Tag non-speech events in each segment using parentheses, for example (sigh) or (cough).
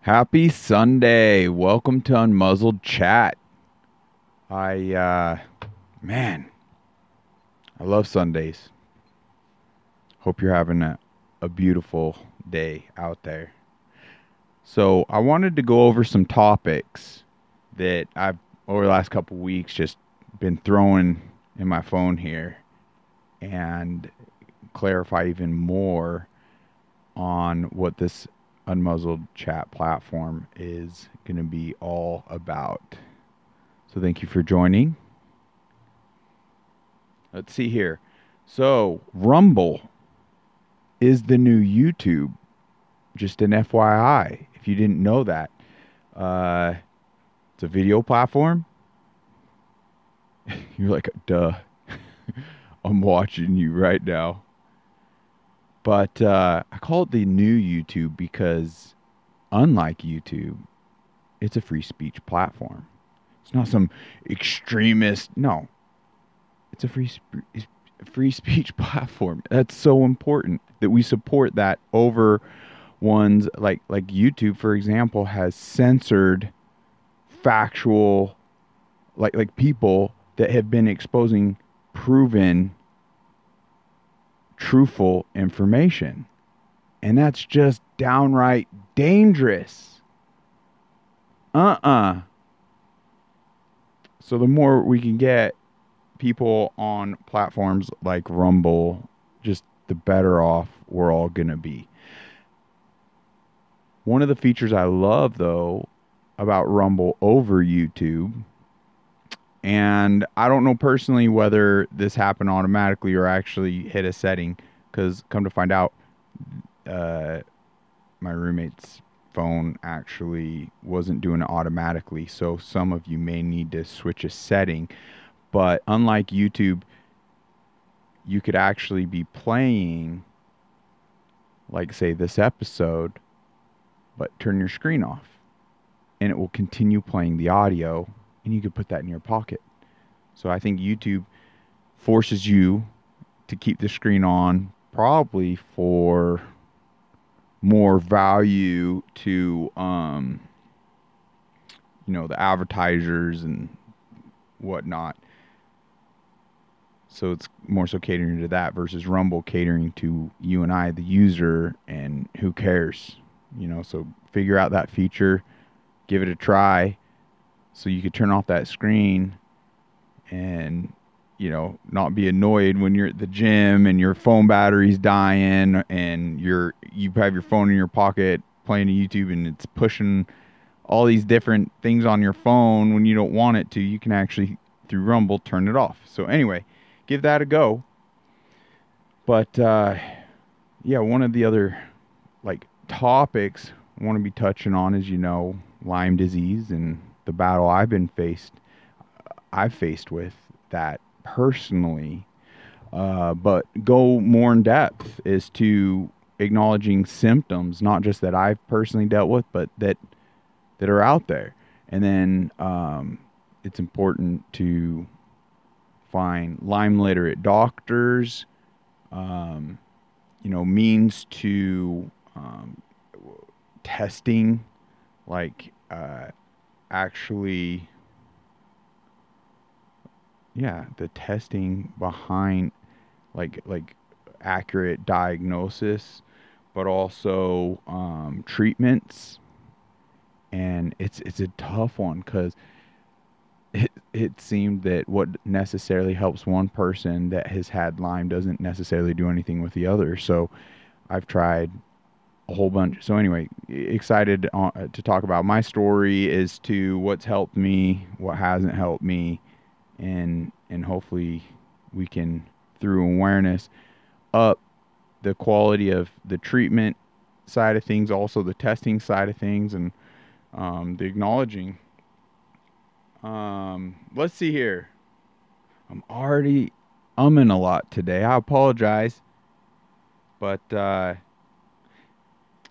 Happy Sunday. Welcome to Unmuzzled Chat. I, uh, man, I love Sundays. Hope you're having a, a beautiful day out there. So, I wanted to go over some topics that I've, over the last couple weeks, just been throwing in my phone here and clarify even more on what this unmuzzled chat platform is going to be all about. So thank you for joining. Let's see here. So, Rumble is the new YouTube. Just an FYI, if you didn't know that. Uh, it's a video platform. (laughs) You're like, duh. (laughs) I'm watching you right now. But uh, I call it the new YouTube because, unlike YouTube, it's a free speech platform. It's not some extremist. No, it's a free sp- free (laughs) speech platform. That's so important that we support that over ones like like YouTube, for example, has censored factual, like like people that have been exposing proven truthful information. And that's just downright dangerous. Uh uh-uh. uh So, the more we can get people on platforms like Rumble, just the better off we're all going to be. One of the features I love, though, about Rumble over YouTube, and I don't know personally whether this happened automatically or actually hit a setting, because come to find out, uh, my roommate's phone actually wasn't doing it automatically. So some of you may need to switch a setting. But unlike YouTube, you could actually be playing, like, say, this episode, but turn your screen off. And it will continue playing the audio, and you could put that in your pocket. So I think YouTube forces you to keep the screen on, probably for more value to um, you know the advertisers and whatnot. So it's more so catering to that versus Rumble catering to you and I, the user, and who cares, you know. So figure out that feature, give it a try, so you could turn off that screen and you know, not be annoyed when you're at the gym and your phone battery's dying and you're you have your phone in your pocket playing YouTube and it's pushing all these different things on your phone when you don't want it to. You can actually through Rumble turn it off. So anyway, give that a go. But uh, yeah, one of the other like topics I want to be touching on is you know Lyme disease and the battle I've been faced I've faced with that personally, uh, but go more in depth as to acknowledging symptoms, not just that I've personally dealt with, but that that are out there. And then um, it's important to find Lyme literate doctors, um, you know, means to um, testing, like uh, actually yeah, the testing behind like like accurate diagnosis, but also um, treatments. And it's it's a tough one because it it seemed that what necessarily helps one person that has had Lyme doesn't necessarily do anything with the other. So I've tried a whole bunch. So anyway, excited uh, to talk about my story as to what's helped me, what hasn't helped me, and and hopefully we can through awareness up the quality of the treatment side of things, also the testing side of things, and um, the acknowledging. Um, let's see here. I'm already umming a lot today. I apologize. But uh,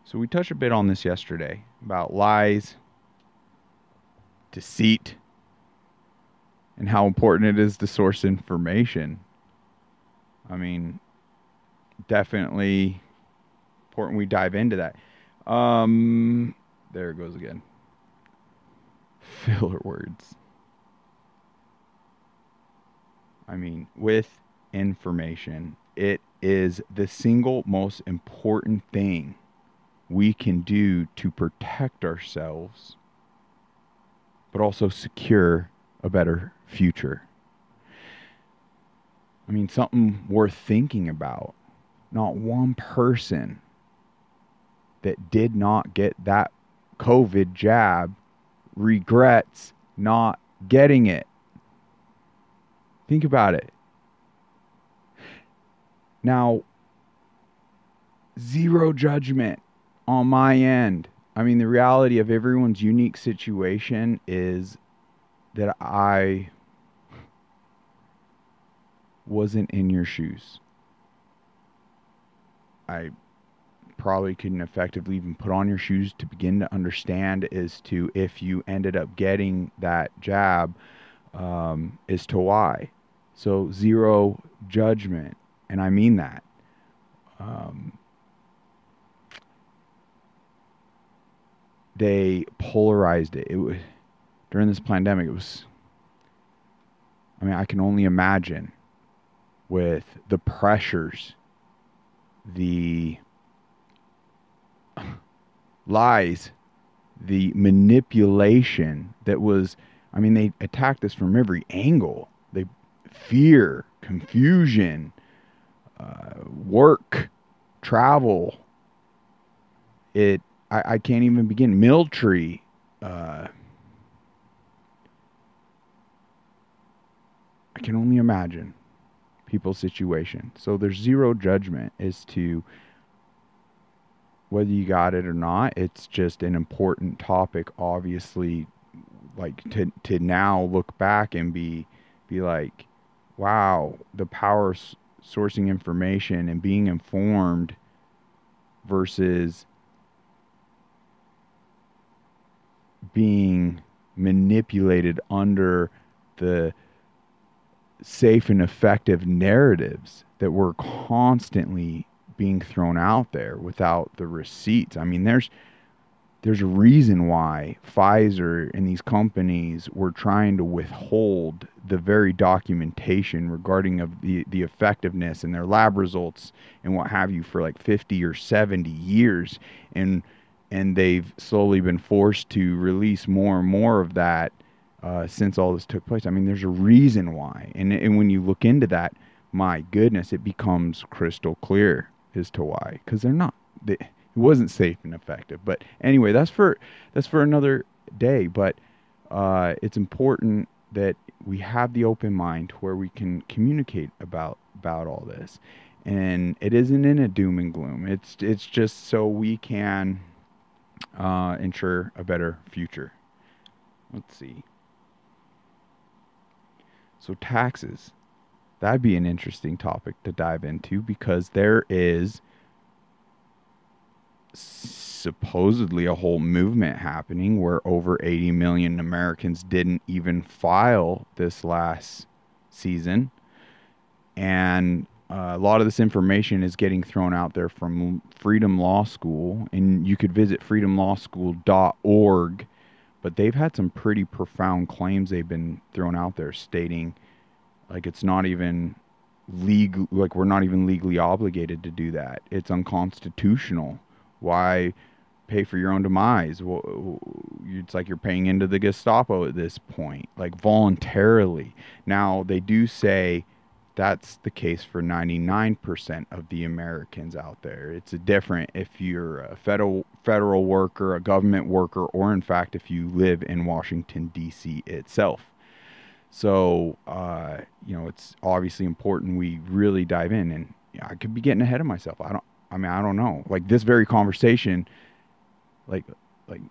so we touched a bit on this yesterday about lies, deceit, and how important it is to source information. I mean, definitely important we dive into that. Um, there it goes again. (laughs) Filler words. I mean, with information, it is the single most important thing we can do to protect ourselves, but also secure a better future. I mean, something worth thinking about. Not one person that did not get that COVID jab regrets not getting it. Think about it. Now, zero judgment on my end. I mean, the reality of everyone's unique situation is that I wasn't in your shoes. I probably couldn't effectively even put on your shoes to begin to understand as to if you ended up getting that jab um, as to why. So, zero judgment. And I mean that. Um, they polarized it. It was during this pandemic. It was. I mean, I can only imagine with the pressures, the (sighs) lies, the manipulation that was. I mean, they attacked us from every angle. They fear, confusion, uh, work, travel. It. I, I can't even begin. Military. Uh, I can only imagine people's situation. So there's zero judgment as to whether you got it or not. It's just an important topic, obviously, like to to now look back and be be like, wow, the power sourcing information and being informed versus being manipulated under the safe and effective narratives that were constantly being thrown out there without the receipts. I mean, there's there's a reason why Pfizer and these companies were trying to withhold the very documentation regarding of the, the effectiveness and their lab results and what have you for like 50 or 70 years and and they've slowly been forced to release more and more of that uh, since all this took place. I mean, there's a reason why, and and when you look into that, my goodness, it becomes crystal clear as to why. Because they're not. They, it wasn't safe and effective. But anyway, that's for that's for another day. But uh, it's important that we have the open mind where we can communicate about about all this, and it isn't in a doom and gloom. It's it's just so we can uh, ensure a better future. Let's see. So, taxes. That'd be an interesting topic to dive into because there is supposedly a whole movement happening where over 80 million Americans didn't even file this last season. And uh, a lot of this information is getting thrown out there from Freedom Law School. And you could visit freedomlawschool.org but they've had some pretty profound claims they've been thrown out there stating like it's not even legal like we're not even legally obligated to do that. It's unconstitutional. Why pay for your own demise? Well, it's like you're paying into the gestapo at this point like voluntarily. Now they do say that's the case for 99% of the Americans out there. It's different if you're a federal federal worker, a government worker, or in fact if you live in Washington D.C. itself. So uh, you know it's obviously important we really dive in, and I could be getting ahead of myself. I don't. I mean I don't know. Like this very conversation, like like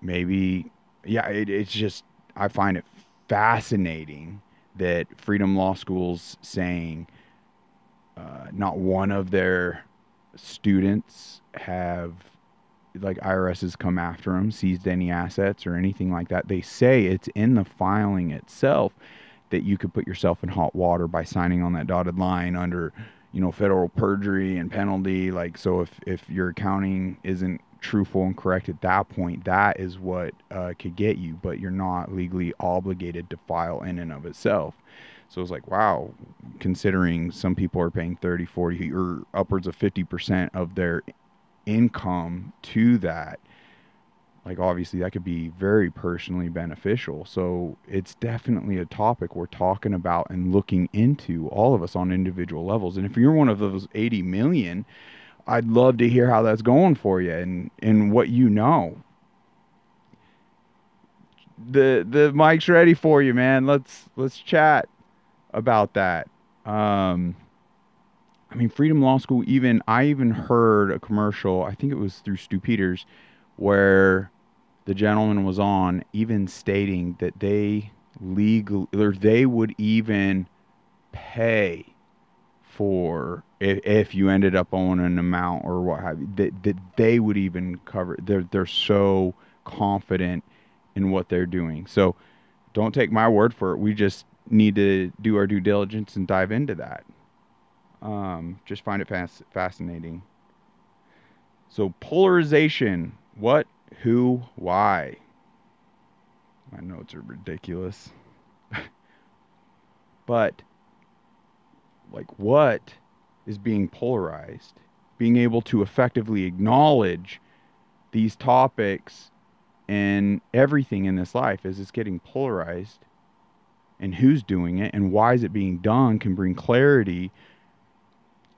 maybe yeah. It, it's just I find it fascinating that Freedom Law School's saying uh, not one of their students have like IRS has come after them, seized any assets or anything like that. They say it's in the filing itself that you could put yourself in hot water by signing on that dotted line under, you know, federal perjury and penalty. Like, so if, if your accounting isn't truthful and correct at that point, that is what uh, could get you, but you're not legally obligated to file in and of itself. So it's like, wow, considering some people are paying 30, 40, or upwards of 50% of their income to that, like obviously that could be very personally beneficial. So it's definitely a topic we're talking about and looking into all of us on individual levels. And if you're one of those 80 million, I'd love to hear how that's going for you and and what you know. The the mic's ready for you, man. Let's let's chat about that. Um, I mean, Freedom Law School. Even I even heard a commercial. I think it was through Stu Peters, where the gentleman was on, even stating that they legal or they would even pay for if, if you ended up owning an amount or what have you that, that they would even cover they're they're so confident in what they're doing so don't take my word for it we just need to do our due diligence and dive into that. Um, just find it fas- fascinating. So, polarization what, who, why? My notes are ridiculous. (laughs) but, like, what is being polarized? Being able to effectively acknowledge these topics and everything in this life as it's getting polarized and who's doing it and why is it being done can bring clarity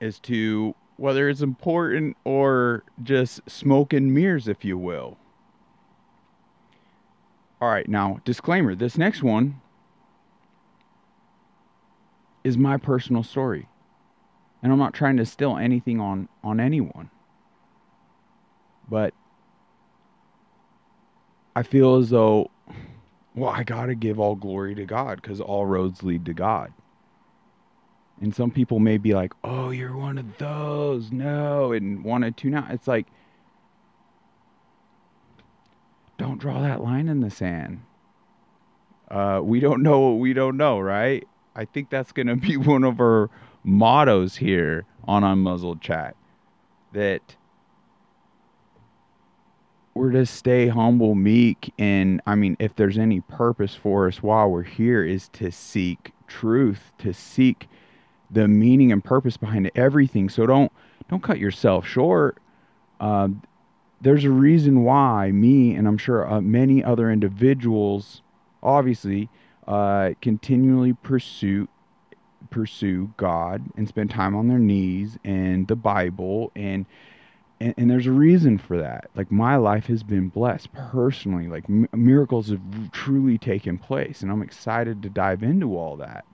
as to whether it's important or just smoke and mirrors, if you will. All right, now, disclaimer this next one is my personal story. And I'm not trying to steal anything on, on anyone. But I feel as though well, I got to give all glory to God because all roads lead to God. And some people may be like, oh, you're one of those. No. And wanted to not. It's like, don't draw that line in the sand. Uh, we don't know what we don't know, right? I think that's going to be (laughs) one of our mottos here on Unmuzzled Chat. That we're to stay humble, meek, and I mean, if there's any purpose for us while we're here, is to seek truth, to seek the meaning and purpose behind everything. So don't don't cut yourself short. Uh, there's a reason why me and I'm sure uh, many other individuals, obviously, uh, continually pursue pursue God and spend time on their knees and the Bible and and, and, there's a reason for that. Like my life has been blessed personally. Like miracles have truly taken place, and I'm excited to dive into all that.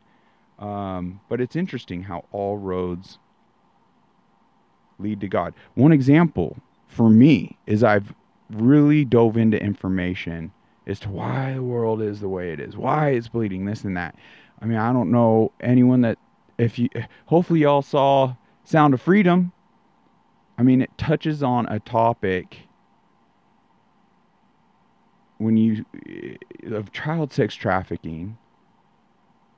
Um, but it's interesting how all roads lead to God. One example for me is I've really dove into information as to why the world is the way it is, why it's bleeding, this and that. I mean, I don't know anyone that if you hopefully y'all saw Sound of Freedom. I mean, it touches on a topic when you eh, of child sex trafficking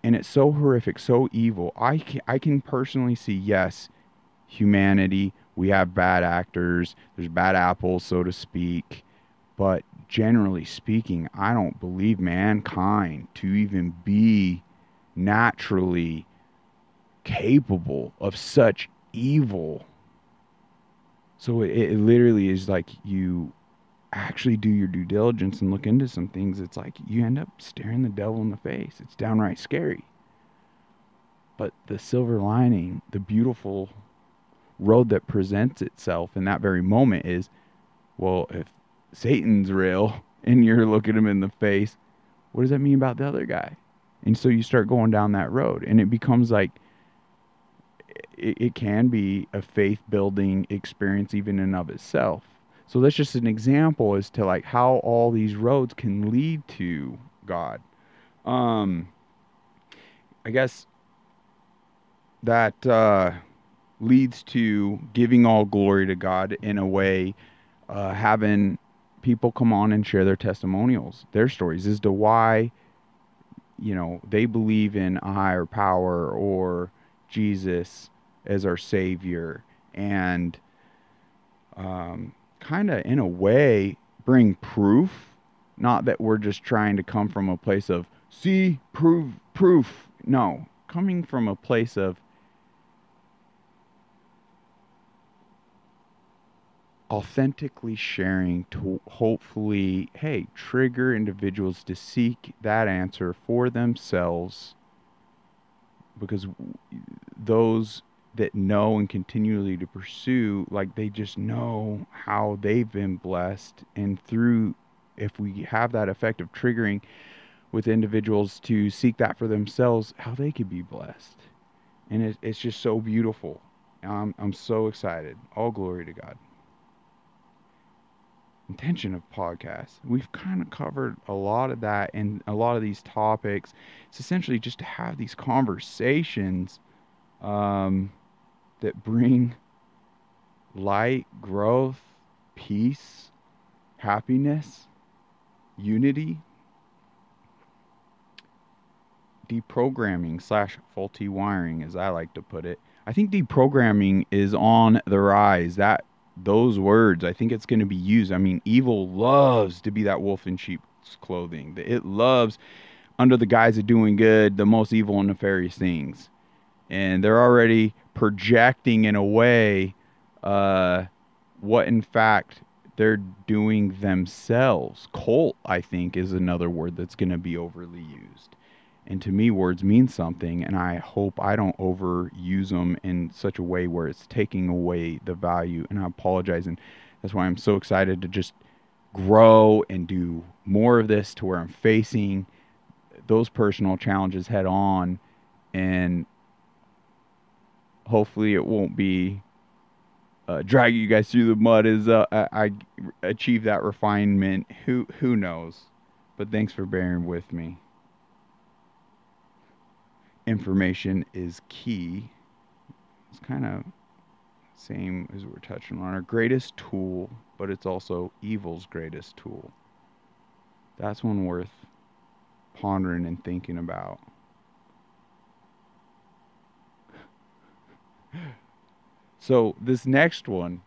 and it's so horrific so evil. I can, i can personally see yes humanity we have bad actors there's bad apples so to speak but generally speaking i don't believe mankind to even be naturally capable of such evil so it, it literally is like you actually do your due diligence and look into some things. It's like you end up staring the devil in the face. It's downright scary. But the silver lining, the beautiful road that presents itself in that very moment is well, if Satan's real and you're looking him in the face, what does that mean about the other guy? And so you start going down that road and it becomes like it, it can be a faith building experience even in of itself. So that's just an example as to like how all these roads can lead to God. Um, I guess that uh, leads to giving all glory to God in a way, uh, having people come on and share their testimonials, their stories as to why, you know, they believe in a higher power or Jesus as our Savior and um, kind of, in a way, bring proof. Not that we're just trying to come from a place of, see, prove, proof. No, coming from a place of, authentically sharing to hopefully, hey, trigger individuals to seek that answer for themselves. Because those that know and continually to pursue like they just know how they've been blessed. And through if we have that effect of triggering with individuals to seek that for themselves how they could be blessed. And it, it's just so beautiful. I'm, I'm so excited. All glory to god intention of podcasts. We've kind of covered a lot of that and a lot of these topics. It's essentially just to have these conversations um, that bring light, growth, peace, happiness, unity, deprogramming slash faulty wiring, as I like to put it. I think deprogramming is on the rise. That those words, I think it's going to be used. I mean, evil loves to be that wolf in sheep's clothing. It loves, under the guise of doing good, the most evil and nefarious things. And they're already projecting in a way uh, what, in fact, they're doing themselves. Cult, I think, is another word that's going to be overly used. And to me, words mean something, and I hope I don't overuse them in such a way where it's taking away the value. And I apologize, and that's why I'm so excited to just grow and do more of this to where I'm facing those personal challenges head on, and hopefully it won't be uh, dragging you guys through the mud as uh, I, I achieve that refinement. Who who knows? But thanks for bearing with me information is key. It's kind of same as we're touching on our greatest tool, but it's also evil's greatest tool. That's one worth pondering and thinking about. (laughs) So, this next one,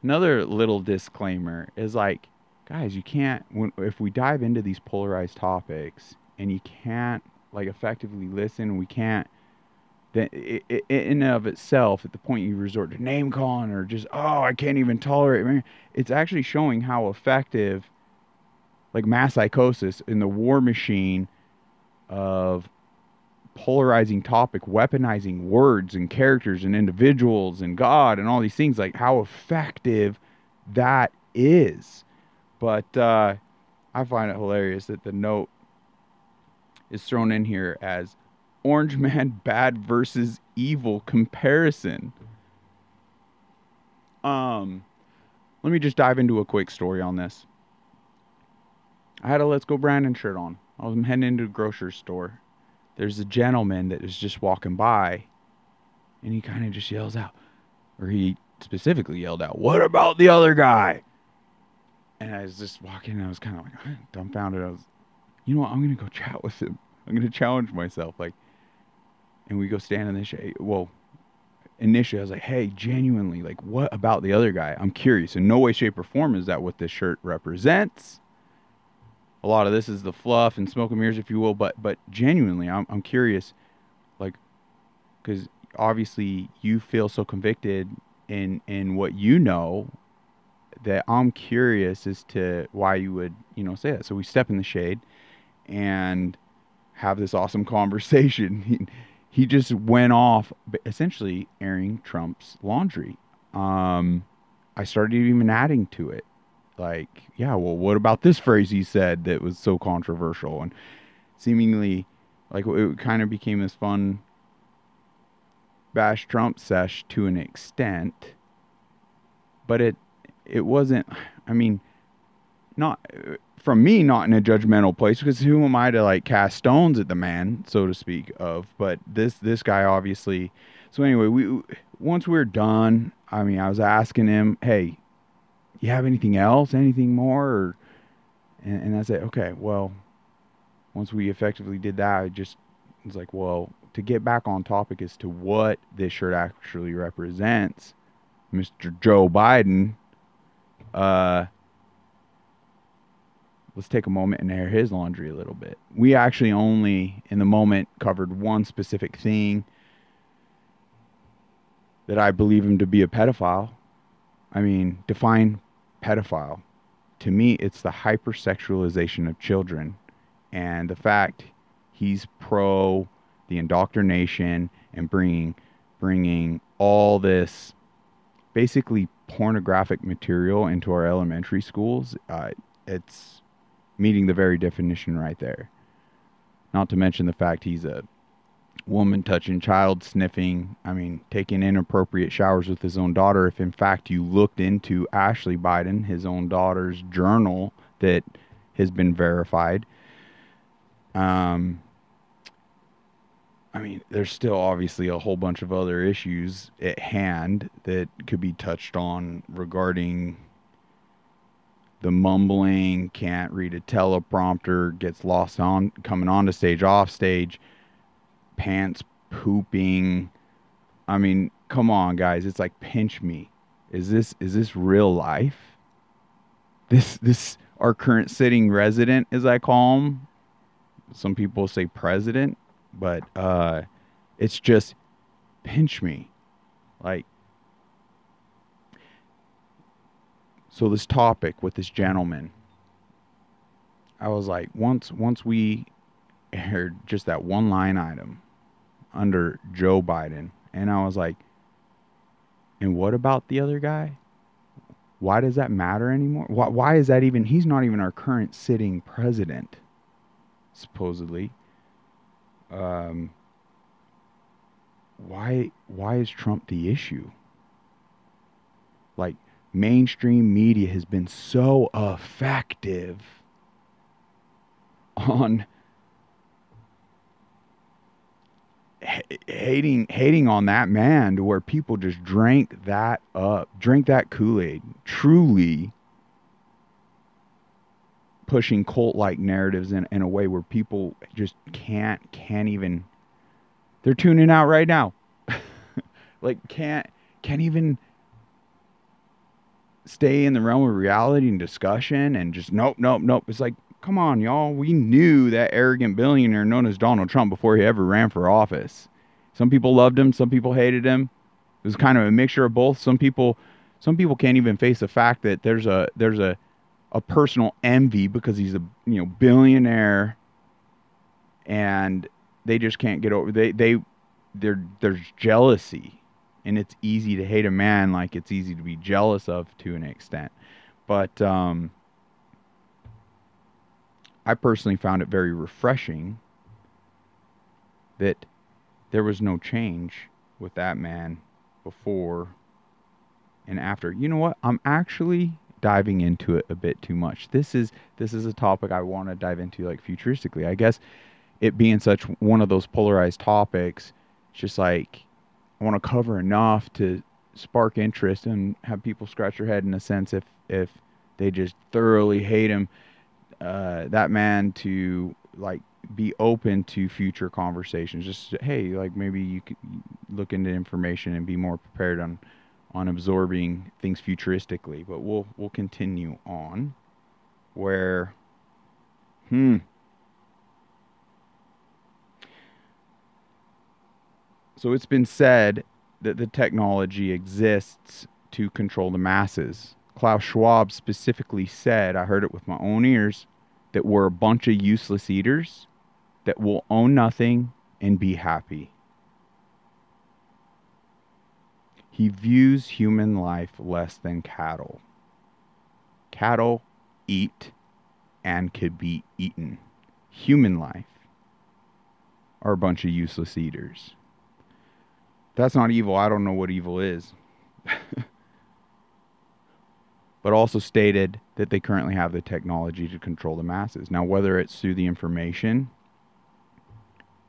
another little disclaimer is like, guys, you can't, when, if we dive into these polarized topics and you can't like effectively listen. We can't. Then in and of itself, at the point you resort to name calling or just oh I can't even tolerate, it. it's actually showing how effective, like mass psychosis in the war machine, of polarizing topic, weaponizing words and characters and individuals and God and all these things, like how effective that is. But uh, I find it hilarious that the note is thrown in here as Orange (laughs) Man bad versus evil comparison. Um, let me just dive into a quick story on this. I had a Let's Go Brandon shirt on. I was heading into a grocery store. There's a gentleman that is just walking by, and he kind of just yells out, or he specifically yelled out, "What about the other guy?" And I was just walking, and I was kind of like (laughs) dumbfounded. I was you know what? I'm gonna go chat with him. I'm gonna challenge myself. Like, and we go stand in the shade. Well, initially I was like, hey, genuinely, like, what about the other guy? I'm curious. In no way, shape, or form is that what this shirt represents. A lot of this is the fluff and smoke and mirrors, if you will. But but genuinely, I'm I'm curious, like, because obviously you feel so convicted in in what you know that I'm curious as to why you would you know say that. So we step in the shade and have this awesome (laughs) conversation. He, he just went off essentially airing Trump's laundry. Um, I started even adding to it. Like, yeah, well, what about this phrase he said that was so controversial? And seemingly, like, it kind of became this fun bash Trump sesh to an extent. But it, it wasn't, I mean, not from me not in a judgmental place because who am I to like cast stones at the man, so to speak, of. But this this guy obviously. So anyway, we once we are done, I mean, I was asking him, "Hey, you have anything else? Anything more?" Or, and, and I said, "Okay, well." Once we effectively did that, I just was like, "Well, to get back on topic as to what this shirt actually represents, Mr. Joe Biden, uh, let's take a moment and air his laundry a little bit. We actually only, in the moment, covered one specific thing that I believe him to be a pedophile. I mean, define pedophile. To me, it's the hypersexualization of children and the fact he's pro the indoctrination and bringing bringing all this basically pornographic material into our elementary schools. Uh, it's meeting the very definition right there. Not to mention the fact he's a woman touching, child sniffing, I mean, taking inappropriate showers with his own daughter. If in fact you looked into Ashley Biden, his own daughter's journal that has been verified, um, I mean, there's still obviously a whole bunch of other issues at hand that could be touched on regarding the mumbling, can't read a teleprompter, gets lost on coming onto stage, off stage, pants pooping. I mean, come on, guys, it's like pinch me. Is this is this real life? This this our current sitting resident, as I call him. Some people say president, but uh, it's just pinch me, like so this topic with this gentleman i was like once once we aired just that one line item under joe biden and i was like and what about the other guy? Why does that matter anymore? Why, why is that even he's not even our current sitting president supposedly. Um why why is trump the issue? Like mainstream media has been so effective on hating hating on that man to where people just drank that up drink that kool-aid truly pushing cult like narratives in, in a way where people just can't can't even they're tuning out right now. (laughs) Like can't can't even stay in the realm of reality and discussion and just nope, nope, nope. It's like, come on, y'all. We knew that arrogant billionaire known as Donald Trump before he ever ran for office. Some people loved him, some people hated him. It was kind of a mixture of both. Some people some people can't even face the fact that there's a there's a a personal envy because he's a you know billionaire and they just can't get over they they there there's jealousy and it's easy to hate a man like it's easy to be jealous of to an extent. But um, I personally found it very refreshing that there was no change with that man before and after. You know what? I'm actually diving into it a bit too much. This is this is a topic I want to dive into like futuristically. I guess it being such one of those polarized topics, it's just like I want to cover enough to spark interest and have people scratch their head in a sense if if they just thoroughly hate him uh, that man to like be open to future conversations. Just hey like maybe you could look into information and be more prepared on on absorbing things futuristically. But we'll we'll continue on where hmm So it's been said that the technology exists to control the masses. Klaus Schwab specifically said, I heard it with my own ears, that we're a bunch of useless eaters that will own nothing and be happy. He views human life less than cattle. Cattle eat and could be eaten. Human life are a bunch of useless eaters that's not evil, I don't know what evil is. (laughs) but also stated that they currently have the technology to control the masses. Now, whether it's through the information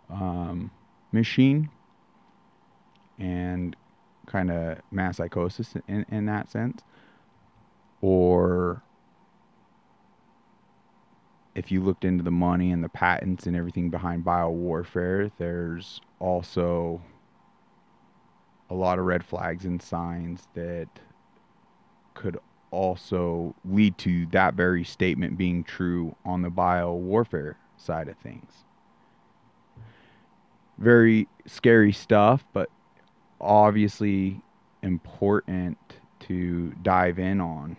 um, machine and kind of mass psychosis in, in that sense, or if you looked into the money and the patents and everything behind biowarfare, there's also a lot of red flags and signs that could also lead to that very statement being true on the bio warfare side of things. Very scary stuff, but obviously important to dive in on.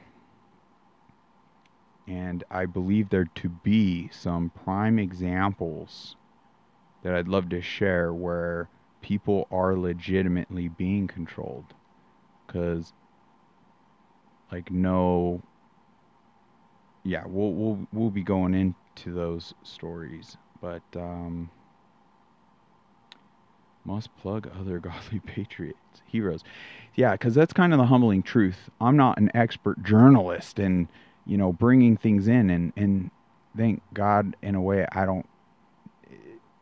And I believe there to be some prime examples that I'd love to share where people are legitimately being controlled. Because, like, no. Yeah, we'll, we'll, we'll be going into those stories. But, um, must plug other (laughs) godly patriots, heroes. Yeah, because that's kind of the humbling truth. I'm not an expert journalist and, you know, bringing things in. And, and thank God, in a way, I don't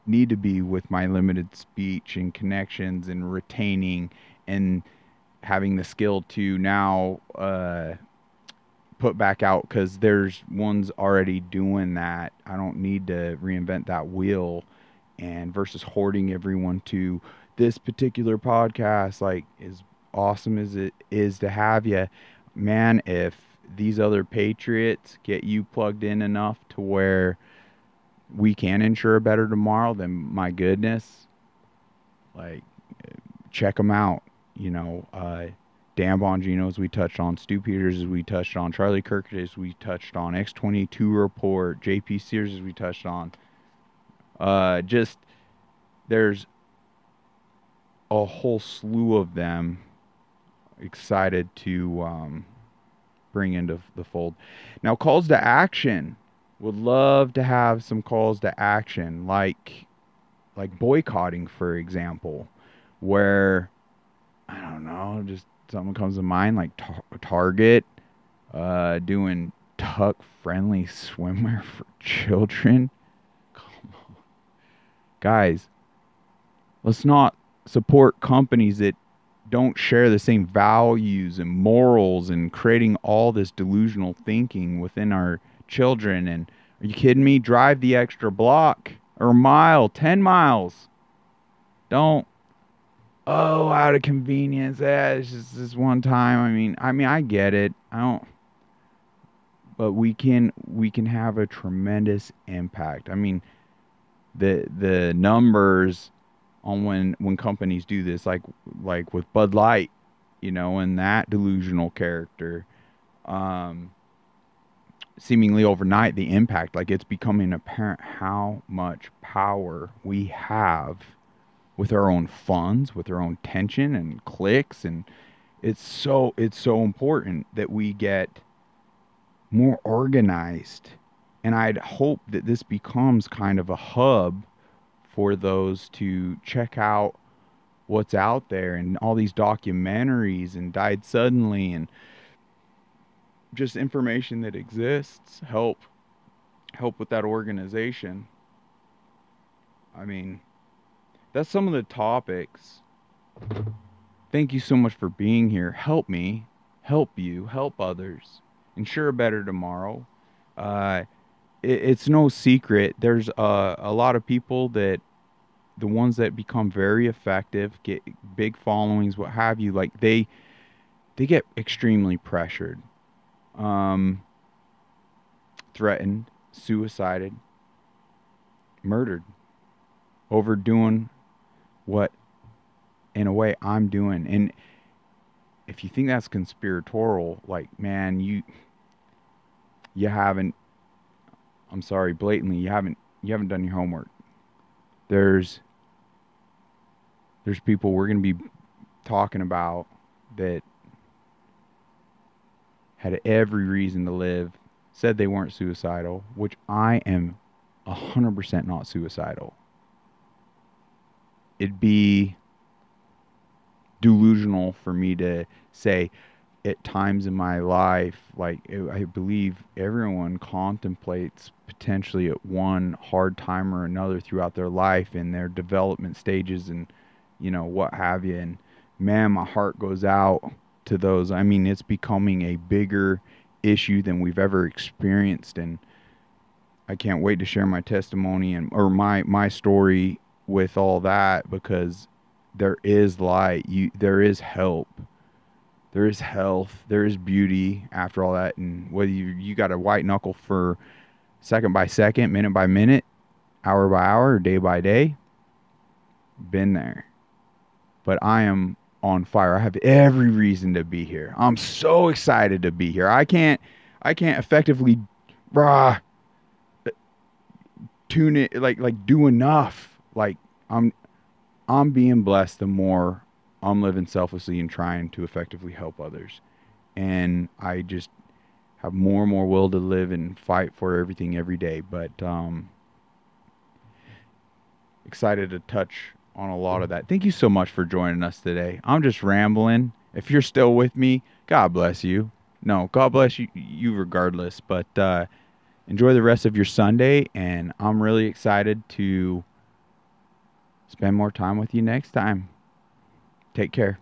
need to be with my limited speech and connections and retaining and having the skill to now uh, put back out because there's ones already doing that. I don't need to reinvent that wheel and versus hoarding everyone to this particular podcast like as awesome as it is to have you man if these other patriots get you plugged in enough to where we can ensure a better tomorrow, then my goodness, like check them out. You know, uh, Dan Bongino, as we touched on, Stu Peters, as we touched on, Charlie Kirk, as we touched on, X22 report, JP Sears, as we touched on. Uh, just there's a whole slew of them excited to um, bring into the fold. Now, calls to action would love to have some calls to action like like boycotting for example where i don't know just something comes to mind like tar- target uh, doing tuck friendly swimwear (laughs) for children. Come on. Guys let's not support companies that don't share the same values and morals and creating all this delusional thinking within our children. And are you kidding me? Drive the extra block or mile, 10 miles. Don't. Oh, out of convenience. Yeah, it's just this one time. I mean, I mean, I get it. I don't. But we can we can have a tremendous impact. I mean, the the numbers on when when companies do this, like like with Bud Light, you know, and that delusional character. Um, seemingly overnight the impact. Like it's becoming apparent how much power we have with our own funds with our own tension and clicks. And it's so it's so important that we get more organized. And i'd hope that this becomes kind of a hub for those to check out what's out there and all these documentaries and died suddenly and just information that exists help help with that organization. I mean, that's some of the topics. Thank you so much for being here. Help me, help you, help others, ensure a better tomorrow. Uh, it, it's no secret. There's a lot of people that the ones that become very effective, get big followings, what have you, like they they get extremely pressured um, threatened, suicided, murdered over doing what, in a way, I'm doing. And if you think that's conspiratorial, like, man, you you haven't. I'm sorry, blatantly, you haven't you haven't done your homework. There's there's people we're going to be talking about that had every reason to live, said they weren't suicidal, which I am 100% not suicidal. It'd be delusional for me to say at times in my life, like I believe everyone contemplates potentially at one hard time or another throughout their life in their development stages and, you know, what have you. And man, my heart goes out to those. I mean, it's becoming a bigger issue than we've ever experienced. And I can't wait to share my testimony and or my my story with all that because there is light. You there is help. There is health. There is beauty after all that. And whether you you got a white knuckle for second by second, minute by minute, hour by hour, day by day, been there. But I am on fire. I have every reason to be here. I'm so excited to be here. I can't I can't effectively brah tune it like like do enough. Like I'm I'm being blessed the more I'm living selflessly and trying to effectively help others. And I just have more and more will to live and fight for everything every day. But um excited to touch on a lot of that. Thank you so much for joining us today. I'm just rambling. If you're still with me, God bless you. No, God bless you, you regardless. But uh, enjoy the rest of your Sunday, and I'm really excited to spend more time with you next time. Take care.